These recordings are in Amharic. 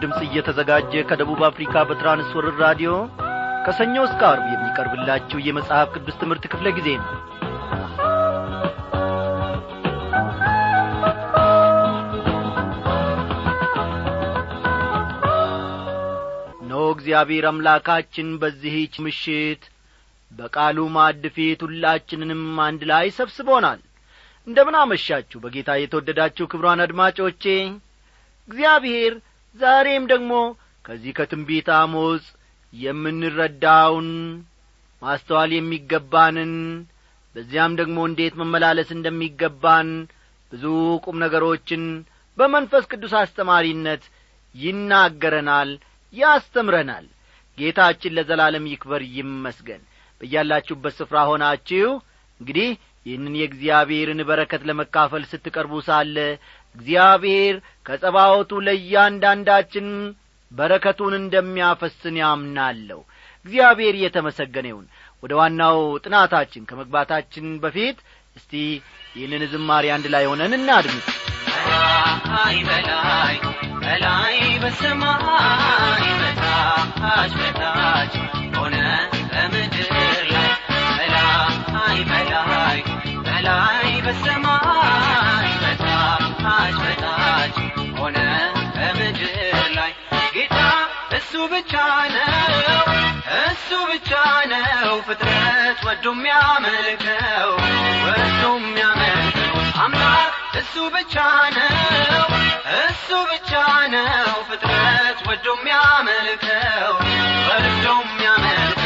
ድምፅ እየተዘጋጀ ከደቡብ አፍሪካ በትራንስወርር ራዲዮ ከሰኞ እስከ አርብ የሚቀርብላችሁ የመጽሐፍ ቅዱስ ትምህርት ክፍለ ጊዜ ነው። እነሆ እግዚአብሔር አምላካችን በዚህች ምሽት በቃሉ ማዕድ ፊት ሁላችንንም አንድ ላይ ሰብስቦናል። እንደምን አመሻችሁ በጌታ የተወደዳችሁ ክብሯን አድማጮቼ። እግዚአብሔር ዛሬም ደግሞ ከዚህ ከትንቢት አሞጽ የምንረዳውን ማስተዋል የሚገባንን በዚያም ደግሞ እንዴት መመላለስ እንደሚገባን ብዙ ቁም ነገሮችን በመንፈስ ቅዱስ አስተማሪነት ይናገረናል ያስተምረናል። ጌታችን ለዘላለም ይክበር ይመስገን። በያላችሁበት ስፍራ ሆናችሁ እንግዲህ ይህንን የእግዚአብሔርን በረከት ለመካፈል ስትቀርቡ ሳለ እግዚአብሔር ከጸባወቱ ለእያንዳንዳችን በረከቱን እንደሚያፈስን ያምናለሁ። እግዚአብሔር እየተመሰገነ ይሁን። ወደ ዋናው ጥናታችን ከመግባታችን በፊት እስቲ ይህንን ዝማሬ አንድ ላይ ሆነን እናድምጥ። በላይ በላይ በላይ በሰማይ በታች በታች ሆነ በምድር ላይ። በላይ በላይ በላይ በሰማይ ብቻ ነው እሱ ብቻ ነው ፍጥረት ወዶ የሚያመልከው ወዶ የሚያመልከው አምላክ እሱ ብቻ ነው እሱ ብቻ ነው ፍጥረት ወዶ የሚያመልከው ወዶ የሚያመልከው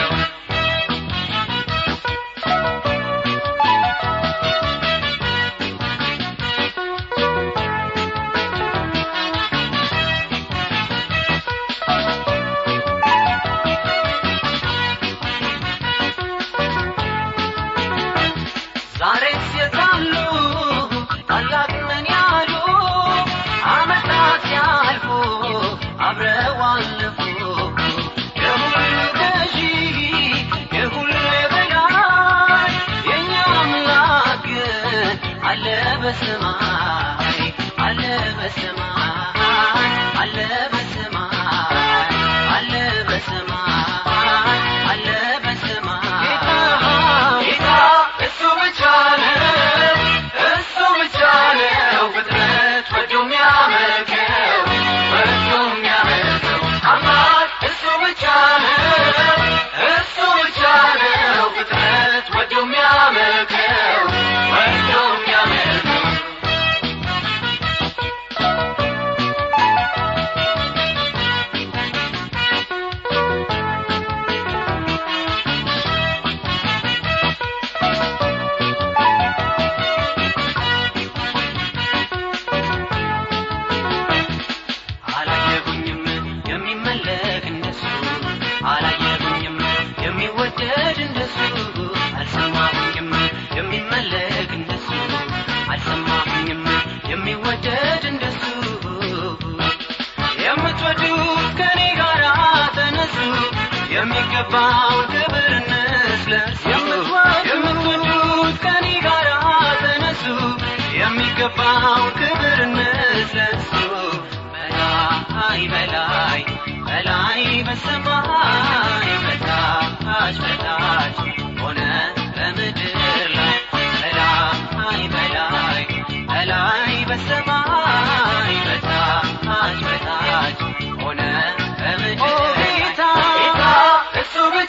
የሚገባውን ክብር እንስለሱ የምትወዱት ከኔ ጋር ተነሱ የሚገባውን ክብር እንስለሱ በላይ በላይ በላይ በሰማይ በታች በታች ሆነ በምድር ላይ በላይ በላይ በላይ በሰማይ በታች በታች ሆነ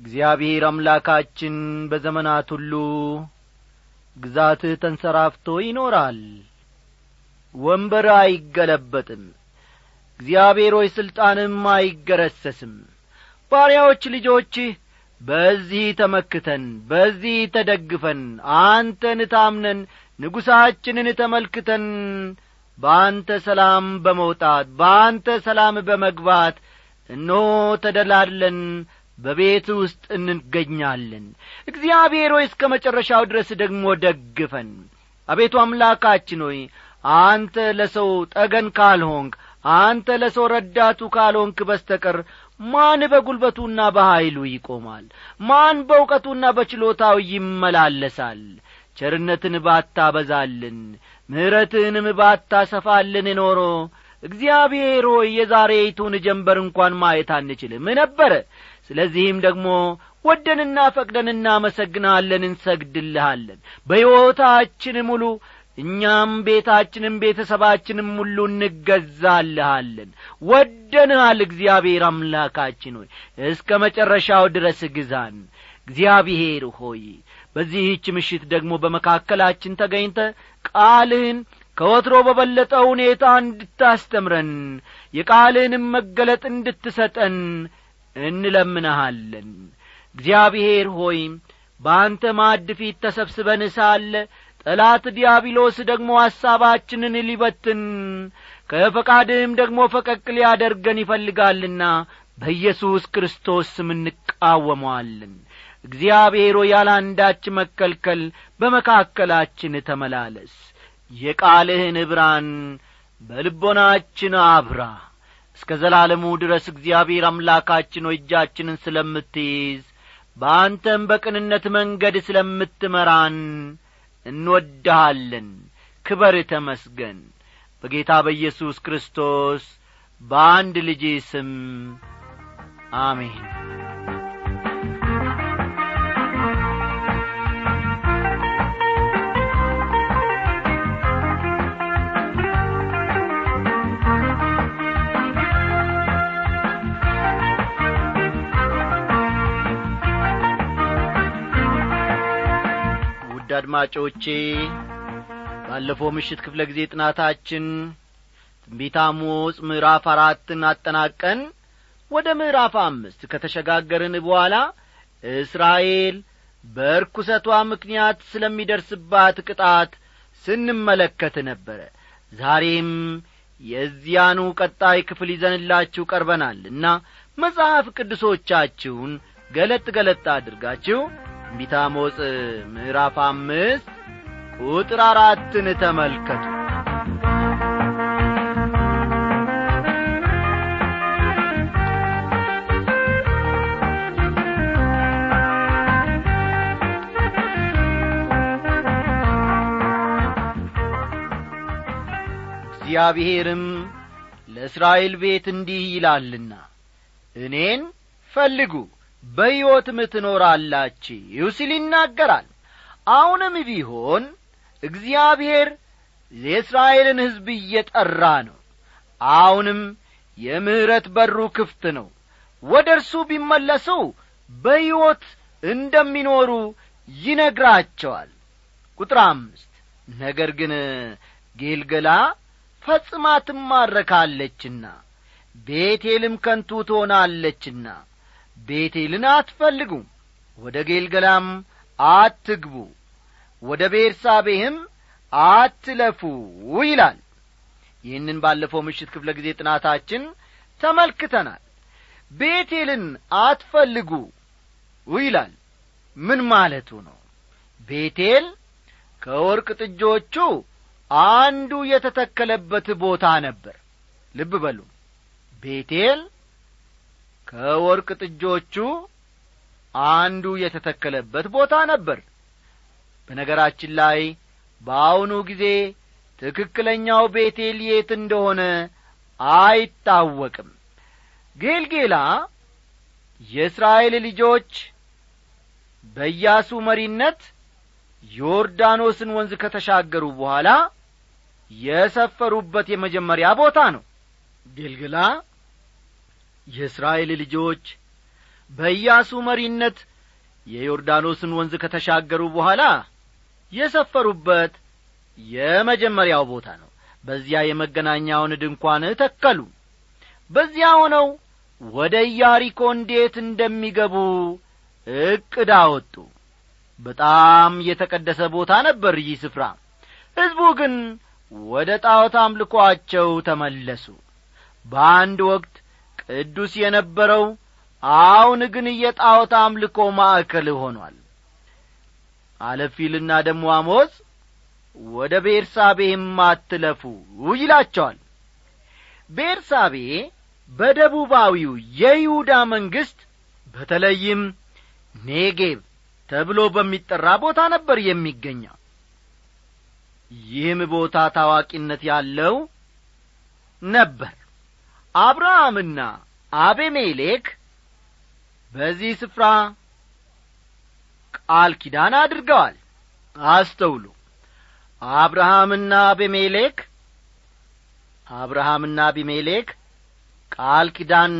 እግዚአብሔር አምላካችን በዘመናት ሁሉ ግዛትህ ተንሰራፍቶ ይኖራል። ወንበር አይገለበጥም። እግዚአብሔር ሆይ ሥልጣንም አይገረሰስም። ባሪያዎች ልጆችህ በዚህ ተመክተን በዚህ ተደግፈን አንተን ታምነን ንጉሣችንን ተመልክተን በአንተ ሰላም በመውጣት በአንተ ሰላም በመግባት እነሆ ተደላድለን በቤት ውስጥ እንገኛለን። እግዚአብሔር ሆይ እስከ መጨረሻው ድረስ ደግሞ ደግፈን። አቤቱ አምላካችን ሆይ አንተ ለሰው ጠገን ካልሆንክ አንተ ለሰው ረዳቱ ካልሆንክ በስተቀር ማን በጒልበቱና በኀይሉ ይቆማል? ማን በእውቀቱና በችሎታው ይመላለሳል? ቸርነትን ባታበዛልን ምሕረትህንም ባታሰፋልን ኖሮ እግዚአብሔር ሆይ የዛሬይቱን ጀንበር እንኳን ማየት አንችልም ነበረ ስለዚህም ደግሞ ወደንና ፈቅደን እናመሰግናለን እንሰግድልሃለን። በሕይወታችን ሙሉ እኛም ቤታችንም ቤተሰባችንም ሁሉ እንገዛልሃለን። ወደንሃል እግዚአብሔር አምላካችን ሆይ እስከ መጨረሻው ድረስ ግዛን። እግዚአብሔር ሆይ በዚህች ምሽት ደግሞ በመካከላችን ተገኝተ ቃልህን ከወትሮ በበለጠ ሁኔታ እንድታስተምረን የቃልህንም መገለጥ እንድትሰጠን እንለምንሃለን። እግዚአብሔር ሆይ በአንተ ማዕድ ፊት ተሰብስበን ሳለ ጠላት ዲያብሎስ ደግሞ ሐሳባችንን ሊበትን ከፈቃድህም ደግሞ ፈቀቅ ሊያደርገን ይፈልጋልና በኢየሱስ ክርስቶስ ስም እንቃወመዋለን። እግዚአብሔር ያለ መከልከል በመካከላችን ተመላለስ። የቃልህን ብርሃን በልቦናችን አብራ እስከ ዘላለሙ ድረስ እግዚአብሔር አምላካችን ሆይ እጃችንን ስለምትይዝ በአንተም በቅንነት መንገድ ስለምትመራን እንወድሃለን። ክበር ተመስገን። በጌታ በኢየሱስ ክርስቶስ በአንድ ልጅ ስም አሜን አድማጮቼ ባለፈው ምሽት ክፍለ ጊዜ ጥናታችን ትንቢተ አሞጽ ምዕራፍ አራትን አጠናቀን ወደ ምዕራፍ አምስት ከተሸጋገርን በኋላ እስራኤል በርኩሰቷ ምክንያት ስለሚደርስባት ቅጣት ስንመለከት ነበረ። ዛሬም የዚያኑ ቀጣይ ክፍል ይዘንላችሁ ቀርበናል እና መጽሐፍ ቅዱሶቻችሁን ገለጥ ገለጥ አድርጋችሁ ትንቢተ አሞጽ ምዕራፍ አምስት ቁጥር አራትን ተመልከቱ። እግዚአብሔርም ለእስራኤል ቤት እንዲህ ይላልና እኔን ፈልጉ በሕይወትም ትኖራላችሁ ሲል ይናገራል። አሁንም ቢሆን እግዚአብሔር የእስራኤልን ሕዝብ እየጠራ ነው። አሁንም የምሕረት በሩ ክፍት ነው። ወደ እርሱ ቢመለሱ በሕይወት እንደሚኖሩ ይነግራቸዋል። ቁጥር አምስት ነገር ግን ጌልገላ ፈጽማ ትማረካለችና ቤቴልም ከንቱ ትሆናለችና ቤቴልን አትፈልጉም። ወደ ጌልገላም አትግቡ። ወደ ቤርሳቤህም አትለፉ ይላል። ይህንን ባለፈው ምሽት ክፍለ ጊዜ ጥናታችን ተመልክተናል። ቤቴልን አትፈልጉ ይላል። ምን ማለቱ ነው? ቤቴል ከወርቅ ጥጆቹ አንዱ የተተከለበት ቦታ ነበር። ልብ በሉ። ቤቴል ከወርቅ ጥጆቹ አንዱ የተተከለበት ቦታ ነበር። በነገራችን ላይ በአሁኑ ጊዜ ትክክለኛው ቤቴል የት እንደሆነ አይታወቅም። ጌልጌላ የእስራኤል ልጆች በኢያሱ መሪነት ዮርዳኖስን ወንዝ ከተሻገሩ በኋላ የሰፈሩበት የመጀመሪያ ቦታ ነው። ጌልግላ የእስራኤል ልጆች በኢያሱ መሪነት የዮርዳኖስን ወንዝ ከተሻገሩ በኋላ የሰፈሩበት የመጀመሪያው ቦታ ነው። በዚያ የመገናኛውን ድንኳን ተከሉ። በዚያ ሆነው ወደ ኢያሪኮ እንዴት እንደሚገቡ ዕቅድ አወጡ። በጣም የተቀደሰ ቦታ ነበር ይህ ስፍራ። ሕዝቡ ግን ወደ ጣዖት አምልኮአቸው ተመለሱ። በአንድ ወቅት ቅዱስ የነበረው አሁን ግን የጣዖት አምልኮ ማዕከል ሆኗል። አለፊልና ደሞ አሞዝ ወደ ቤርሳቤህም አትለፉ ይላቸዋል። ቤርሳቤ በደቡባዊው የይሁዳ መንግሥት በተለይም ኔጌብ ተብሎ በሚጠራ ቦታ ነበር የሚገኘው። ይህም ቦታ ታዋቂነት ያለው ነበር አብርሃምና አቤሜሌክ በዚህ ስፍራ ቃል ኪዳን አድርገዋል። አስተውሉ። አብርሃምና አቤሜሌክ አብርሃምና አቢሜሌክ ቃል ኪዳን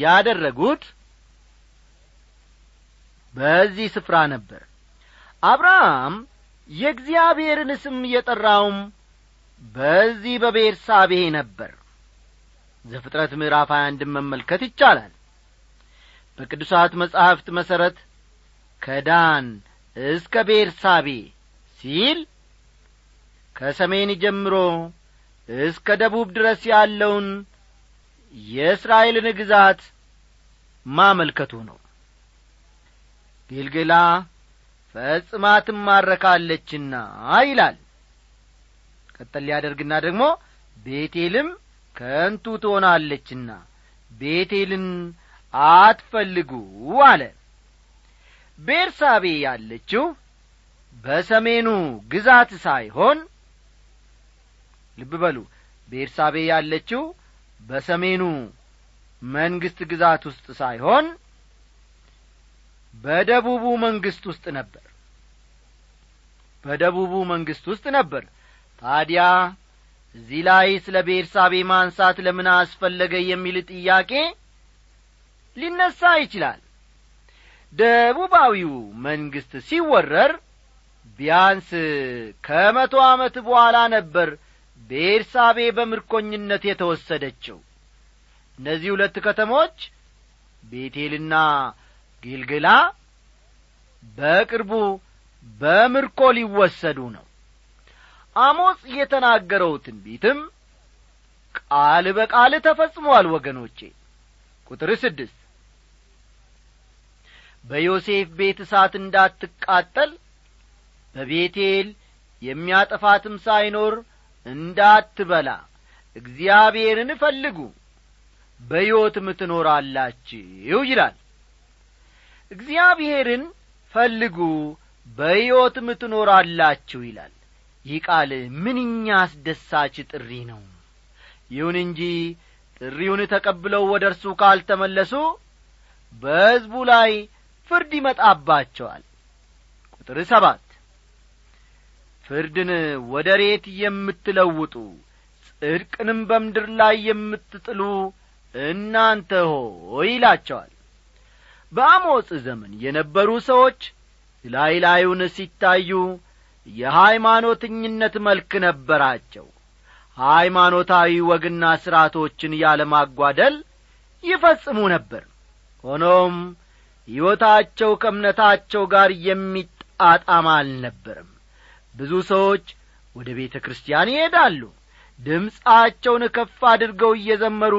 ያደረጉት በዚህ ስፍራ ነበር። አብርሃም የእግዚአብሔርን ስም የጠራውም በዚህ በቤርሳቤህ ነበር ዘፍጥረት ምዕራፍ 21 መመልከት ይቻላል። በቅዱሳት መጻሕፍት መሠረት ከዳን እስከ ቤርሳቤ ሲል ከሰሜን ጀምሮ እስከ ደቡብ ድረስ ያለውን የእስራኤልን ግዛት ማመልከቱ ነው። ጌልጌላ ፈጽማ ትማረካለችና ይላል። ቀጠል ሊያደርግና ደግሞ ቤቴልም ከንቱ ትሆናለችና ቤቴልን አትፈልጉ አለ። ቤርሳቤ ያለችው በሰሜኑ ግዛት ሳይሆን ልብ በሉ ቤርሳቤ ያለችው በሰሜኑ መንግሥት ግዛት ውስጥ ሳይሆን በደቡቡ መንግሥት ውስጥ ነበር። በደቡቡ መንግሥት ውስጥ ነበር። ታዲያ እዚህ ላይ ስለ ቤርሳቤ ማንሳት ለምን አስፈለገ የሚል ጥያቄ ሊነሳ ይችላል። ደቡባዊው መንግሥት ሲወረር ቢያንስ ከመቶ ዓመት በኋላ ነበር ቤርሳቤ በምርኮኝነት የተወሰደችው። እነዚህ ሁለት ከተሞች ቤቴልና ጊልግላ በቅርቡ በምርኮ ሊወሰዱ ነው አሞጽ የተናገረው ትንቢትም ቃል በቃል ተፈጽሟል ወገኖቼ። ቁጥር ስድስት በዮሴፍ ቤት እሳት እንዳትቃጠል በቤቴል የሚያጠፋትም ሳይኖር እንዳትበላ እግዚአብሔርን ፈልጉ በሕይወትም ትኖራላችሁ ይላል። እግዚአብሔርን ፈልጉ በሕይወትም ትኖራላችሁ ይላል ይህ ቃል ምንኛ አስደሳች ጥሪ ነው! ይሁን እንጂ ጥሪውን ተቀብለው ወደ እርሱ ካልተመለሱ በሕዝቡ ላይ ፍርድ ይመጣባቸዋል። ቁጥር ሰባት ፍርድን ወደ ሬት የምትለውጡ ጽድቅንም በምድር ላይ የምትጥሉ እናንተ ሆ ይላቸዋል። በአሞጽ ዘመን የነበሩ ሰዎች ላይ ላዩን ሲታዩ የሃይማኖተኝነት መልክ ነበራቸው። ሃይማኖታዊ ወግና ሥርዓቶችን ያለማጓደል ይፈጽሙ ነበር። ሆኖም ሕይወታቸው ከእምነታቸው ጋር የሚጣጣም አልነበርም። ብዙ ሰዎች ወደ ቤተ ክርስቲያን ይሄዳሉ። ድምፃቸውን ከፍ አድርገው እየዘመሩ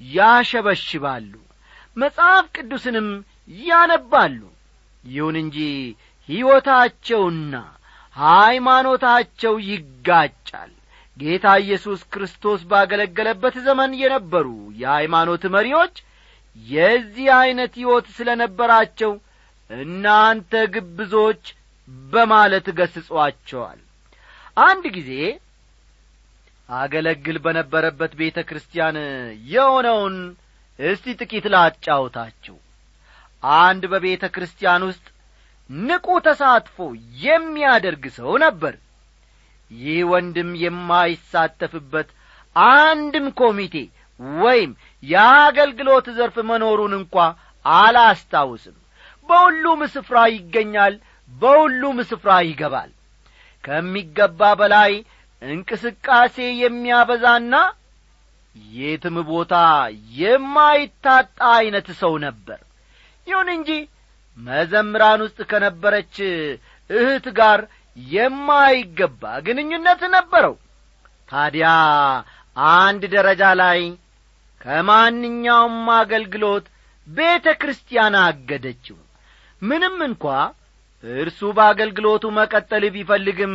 ያሸበሽባሉ። መጽሐፍ ቅዱስንም ያነባሉ። ይሁን እንጂ ሕይወታቸውና ሃይማኖታቸው ይጋጫል። ጌታ ኢየሱስ ክርስቶስ ባገለገለበት ዘመን የነበሩ የሃይማኖት መሪዎች የዚህ ዐይነት ሕይወት ስለ ነበራቸው እናንተ ግብዞች በማለት ገስጿቸዋል አንድ ጊዜ አገለግል በነበረበት ቤተ ክርስቲያን የሆነውን እስቲ ጥቂት ላጫውታችሁ። አንድ በቤተ ክርስቲያን ውስጥ ንቁ ተሳትፎ የሚያደርግ ሰው ነበር። ይህ ወንድም የማይሳተፍበት አንድም ኮሚቴ ወይም የአገልግሎት ዘርፍ መኖሩን እንኳ አላስታውስም። በሁሉም ስፍራ ይገኛል በሁሉም ስፍራ ይገባል። ከሚገባ በላይ እንቅስቃሴ የሚያበዛና የትም ቦታ የማይታጣ ዐይነት ሰው ነበር። ይሁን እንጂ መዘምራን ውስጥ ከነበረች እህት ጋር የማይገባ ግንኙነት ነበረው። ታዲያ አንድ ደረጃ ላይ ከማንኛውም አገልግሎት ቤተ ክርስቲያን አገደችው። ምንም እንኳ እርሱ በአገልግሎቱ መቀጠል ቢፈልግም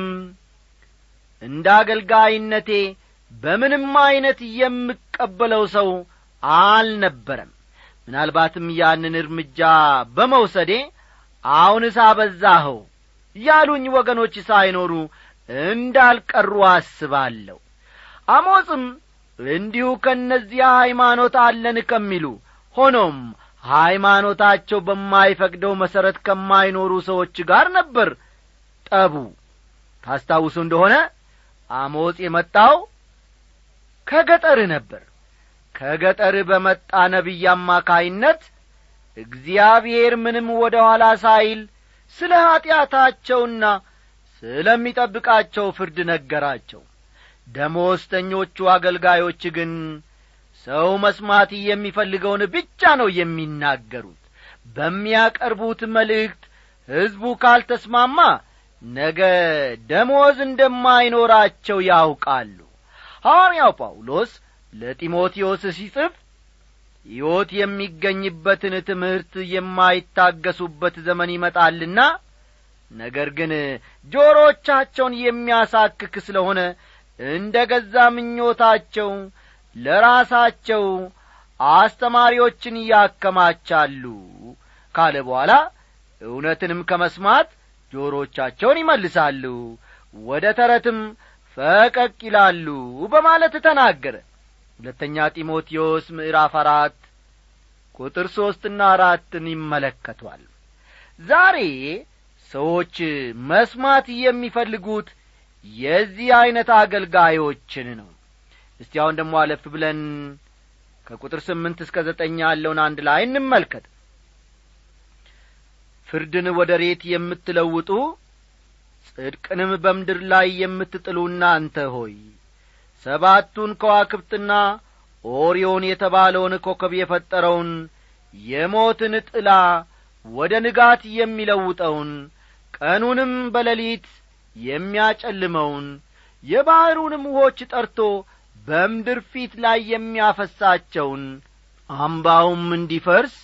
እንደ አገልጋይነቴ በምንም ዐይነት የምቀበለው ሰው አልነበረም ምናልባትም ያንን እርምጃ በመውሰዴ አሁን ሳበዛኸው ያሉኝ ወገኖች ሳይኖሩ እንዳልቀሩ አስባለሁ። አሞጽም እንዲሁ ከእነዚያ ሃይማኖት አለን ከሚሉ ሆኖም ሃይማኖታቸው በማይፈቅደው መሠረት ከማይኖሩ ሰዎች ጋር ነበር ጠቡ። ታስታውሱ እንደሆነ አሞጽ የመጣው ከገጠር ነበር ከገጠር በመጣ ነቢይ አማካይነት እግዚአብሔር ምንም ወደ ኋላ ሳይል ስለ ኀጢአታቸውና ስለሚጠብቃቸው ፍርድ ነገራቸው። ደሞስተኞቹ አገልጋዮች ግን ሰው መስማት የሚፈልገውን ብቻ ነው የሚናገሩት። በሚያቀርቡት መልእክት ሕዝቡ ካልተስማማ ነገ ደሞዝ እንደማይኖራቸው ያውቃሉ። ሐዋርያው ጳውሎስ ለጢሞቴዎስ ሲጽፍ ሕይወት የሚገኝበትን ትምህርት የማይታገሱበት ዘመን ይመጣልና ነገር ግን ጆሮቻቸውን የሚያሳክክ ስለሆነ እንደ ገዛ ምኞታቸው ለራሳቸው አስተማሪዎችን ያከማቻሉ ካለ በኋላ እውነትንም ከመስማት ጆሮቻቸውን ይመልሳሉ ወደ ተረትም ፈቀቅ ይላሉ በማለት ተናገረ ሁለተኛ ጢሞቴዎስ ምዕራፍ አራት ቁጥር ሦስትና አራትን ይመለከቷል። ዛሬ ሰዎች መስማት የሚፈልጉት የዚህ ዐይነት አገልጋዮችን ነው። እስቲ አሁን ደሞ አለፍ ብለን ከቁጥር ስምንት እስከ ዘጠኝ ያለውን አንድ ላይ እንመልከት። ፍርድን ወደ ሬት የምትለውጡ ጽድቅንም በምድር ላይ የምትጥሉ እናንተ ሆይ ሰባቱን ከዋክብትና ኦሪዮን የተባለውን ኮከብ የፈጠረውን የሞትን ጥላ ወደ ንጋት የሚለውጠውን ቀኑንም በሌሊት የሚያጨልመውን የባሕሩንም ውሆች ጠርቶ በምድር ፊት ላይ የሚያፈሳቸውን አምባውም እንዲፈርስ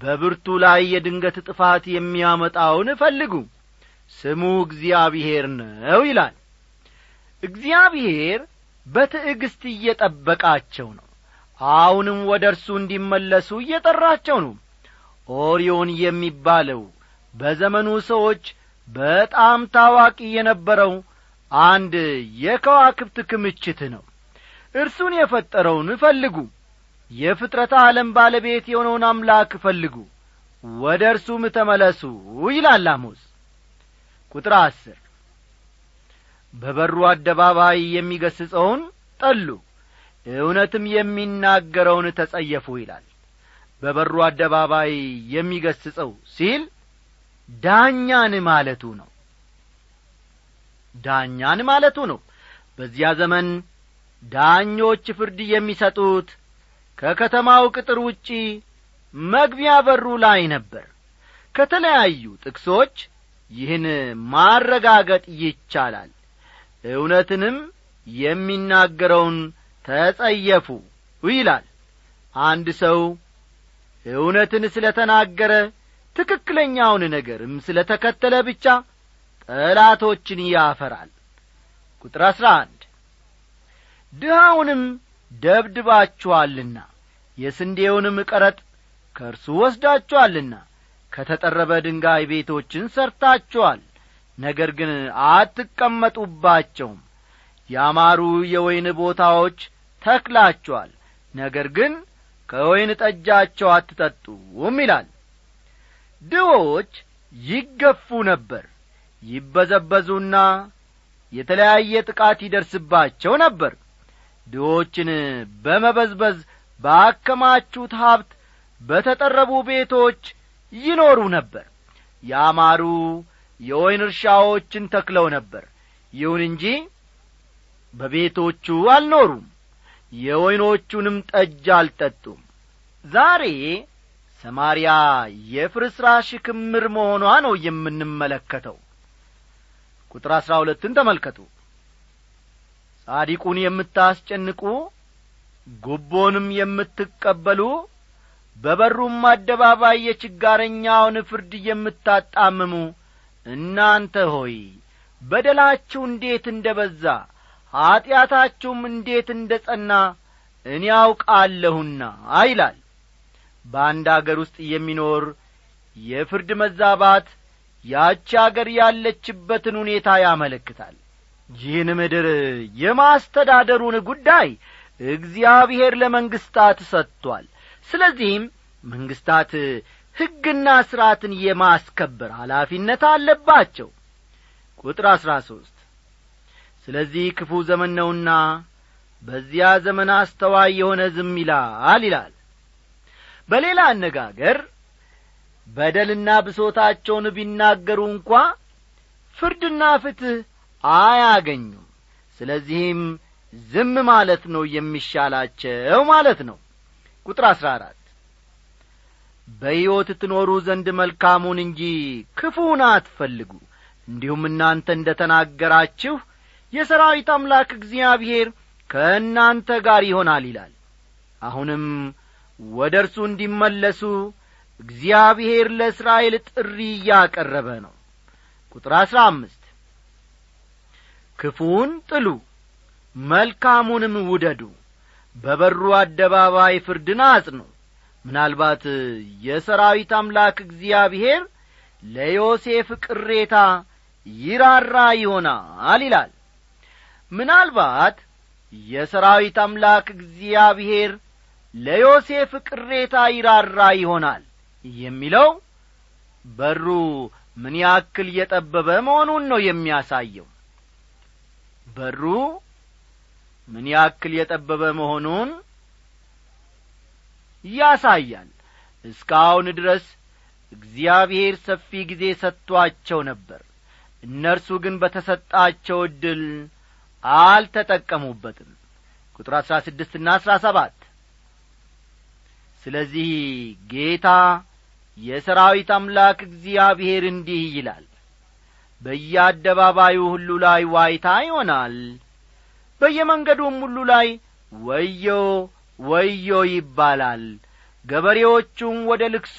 በብርቱ ላይ የድንገት ጥፋት የሚያመጣውን እፈልጉ ስሙ እግዚአብሔር ነው ይላል። እግዚአብሔር በትዕግስት እየጠበቃቸው ነው። አሁንም ወደ እርሱ እንዲመለሱ እየጠራቸው ነው። ኦሪዮን የሚባለው በዘመኑ ሰዎች በጣም ታዋቂ የነበረው አንድ የከዋክብት ክምችት ነው። እርሱን የፈጠረውን ፈልጉ። የፍጥረት ዓለም ባለቤት የሆነውን አምላክ ፈልጉ። ወደ እርሱም ተመለሱ ይላል አሞስ። ቁጥር አስር በበሩ አደባባይ የሚገስጸውን ጠሉ እውነትም የሚናገረውን ተጸየፉ ይላል። በበሩ አደባባይ የሚገስጸው ሲል ዳኛን ማለቱ ነው። ዳኛን ማለቱ ነው። በዚያ ዘመን ዳኞች ፍርድ የሚሰጡት ከከተማው ቅጥር ውጪ መግቢያ በሩ ላይ ነበር። ከተለያዩ ጥቅሶች ይህን ማረጋገጥ ይቻላል እውነትንም የሚናገረውን ተጸየፉ ይላል። አንድ ሰው እውነትን ስለ ተናገረ ትክክለኛውን ነገርም ስለ ተከተለ ብቻ ጠላቶችን ያፈራል። ቁጥር አሥራ አንድ ድሃውንም ደብድባችኋልና የስንዴውንም ቀረጥ ከእርሱ ወስዳችኋልና ከተጠረበ ድንጋይ ቤቶችን ሰርታችኋል ነገር ግን አትቀመጡባቸውም። ያማሩ የወይን ቦታዎች ተክላችኋል ነገር ግን ከወይን ጠጃቸው አትጠጡም ይላል። ድዎች ይገፉ ነበር ይበዘበዙና የተለያየ ጥቃት ይደርስባቸው ነበር። ድዎችን በመበዝበዝ ባከማቹት ሀብት በተጠረቡ ቤቶች ይኖሩ ነበር። ያማሩ የወይን እርሻዎችን ተክለው ነበር። ይሁን እንጂ በቤቶቹ አልኖሩም። የወይኖቹንም ጠጅ አልጠጡም። ዛሬ ሰማርያ የፍርስራሽ ክምር መሆኗ ነው የምንመለከተው። ቁጥር አሥራ ሁለትን ተመልከቱ። ጻዲቁን የምታስጨንቁ ጉቦንም የምትቀበሉ በበሩም አደባባይ የችጋረኛውን ፍርድ የምታጣምሙ እናንተ ሆይ በደላችሁ እንዴት እንደ በዛ? ኀጢአታችሁም እንዴት እንደ ጸና? እኔ አውቃለሁና ይላል። በአንድ አገር ውስጥ የሚኖር የፍርድ መዛባት ያቺ አገር ያለችበትን ሁኔታ ያመለክታል። ይህን ምድር የማስተዳደሩን ጉዳይ እግዚአብሔር ለመንግሥታት ሰጥቶአል ስለዚህም መንግሥታት ሕግና ሥርዓትን የማስከበር ኃላፊነት አለባቸው። ቁጥር አሥራ ሦስት ስለዚህ ክፉ ዘመን ነውና በዚያ ዘመን አስተዋይ የሆነ ዝም ይላል ይላል። በሌላ አነጋገር በደልና ብሶታቸውን ቢናገሩ እንኳ ፍርድና ፍትሕ አያገኙም። ስለዚህም ዝም ማለት ነው የሚሻላቸው ማለት ነው። ቁጥር አሥራ አራት በሕይወት ትኖሩ ዘንድ መልካሙን እንጂ ክፉን አትፈልጉ። እንዲሁም እናንተ እንደ ተናገራችሁ የሰራዊት አምላክ እግዚአብሔር ከእናንተ ጋር ይሆናል ይላል። አሁንም ወደ እርሱ እንዲመለሱ እግዚአብሔር ለእስራኤል ጥሪ እያቀረበ ነው። ቁጥር አሥራ አምስት ክፉን ጥሉ መልካሙንም ውደዱ በበሩ አደባባይ ፍርድን አጽኑ ምናልባት የሰራዊት አምላክ እግዚአብሔር ለዮሴፍ ቅሬታ ይራራ ይሆናል ይላል። ምናልባት የሰራዊት አምላክ እግዚአብሔር ለዮሴፍ ቅሬታ ይራራ ይሆናል የሚለው በሩ ምን ያክል የጠበበ መሆኑን ነው የሚያሳየው። በሩ ምን ያክል የጠበበ መሆኑን ያሳያል እስካሁን ድረስ እግዚአብሔር ሰፊ ጊዜ ሰጥቶአቸው ነበር። እነርሱ ግን በተሰጣቸው ዕድል አልተጠቀሙበትም። ቁጥር አሥራ ስድስትና አሥራ ሰባት ስለዚህ ጌታ የሰራዊት አምላክ እግዚአብሔር እንዲህ ይላል በየአደባባዩ ሁሉ ላይ ዋይታ ይሆናል በየመንገዱም ሁሉ ላይ ወዮ ወዮ ይባላል። ገበሬዎቹም ወደ ልክሶ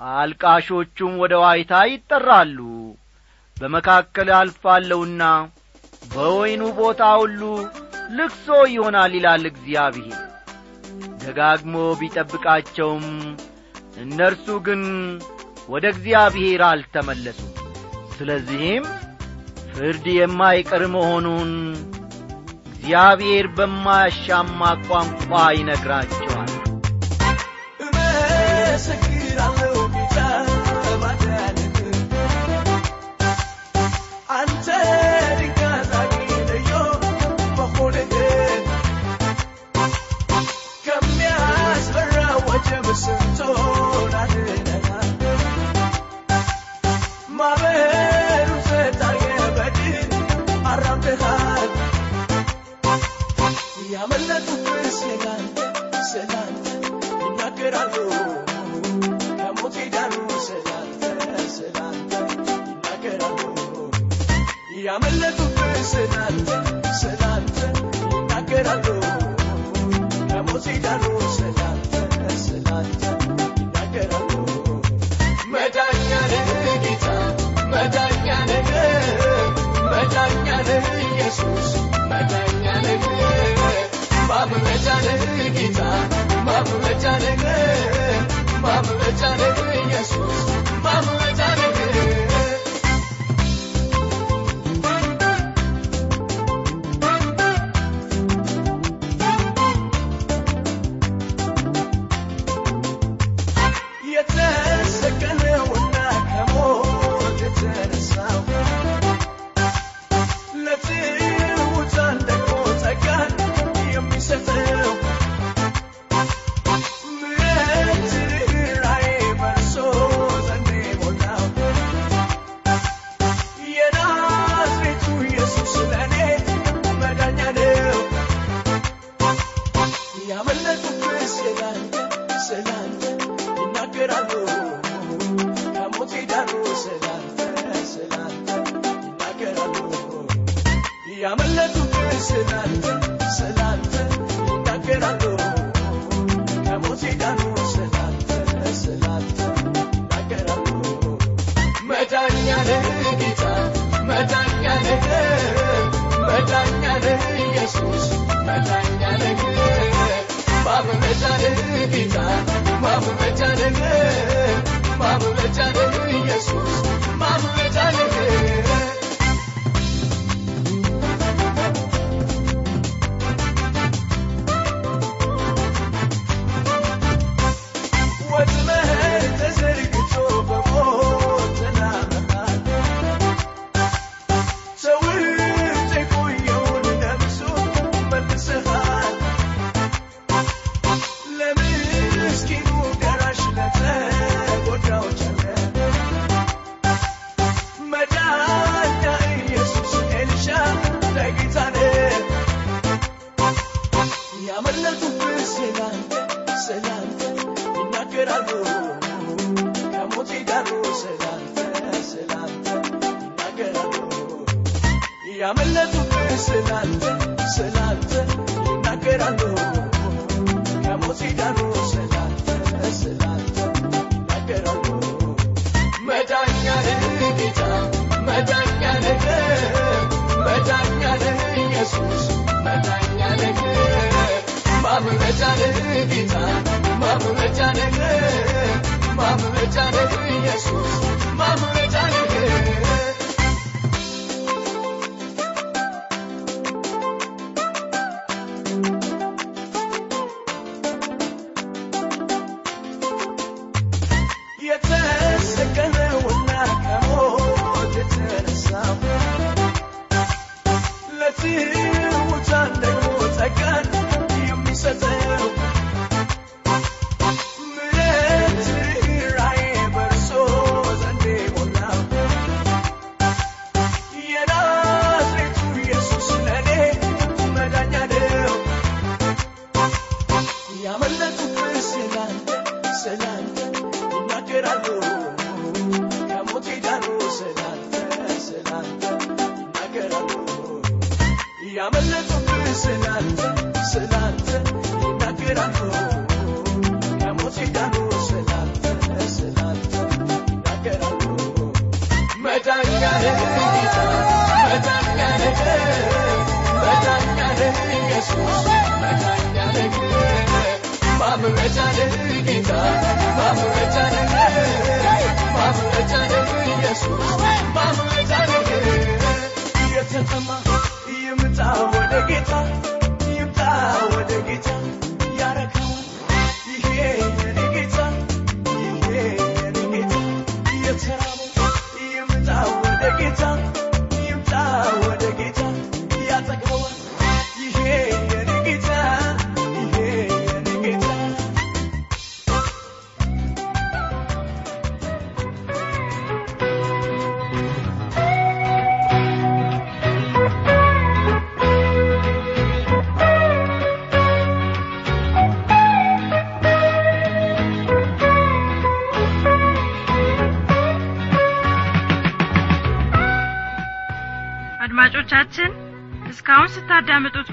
አልቃሾቹም ወደ ዋይታ ይጠራሉ። በመካከል አልፋለሁና በወይኑ ቦታ ሁሉ ልክሶ ይሆናል ይላል እግዚአብሔር። ደጋግሞ ቢጠብቃቸውም እነርሱ ግን ወደ እግዚአብሔር አልተመለሱም። ስለዚህም ፍርድ የማይቀር መሆኑን እግዚአብሔር በማያሻማ ቋንቋ ይነግራቸዋል ማምለጫ ነህ ጌታ ማምለጫ ነህ ያመለጡብህ ስላንተ ስላንተ ይናገራሉ። ከሞት ዳሩ ስላንተ ስላንተ ይናገራሉ። መዳኛ ነህ ጌታ መዳኛ ነህ መዳኛ ነህ ኢየሱስ መዳኛ ነህ ጌታ ማምለጫ ነህ ኢየሱስ ማምለጫ ነህ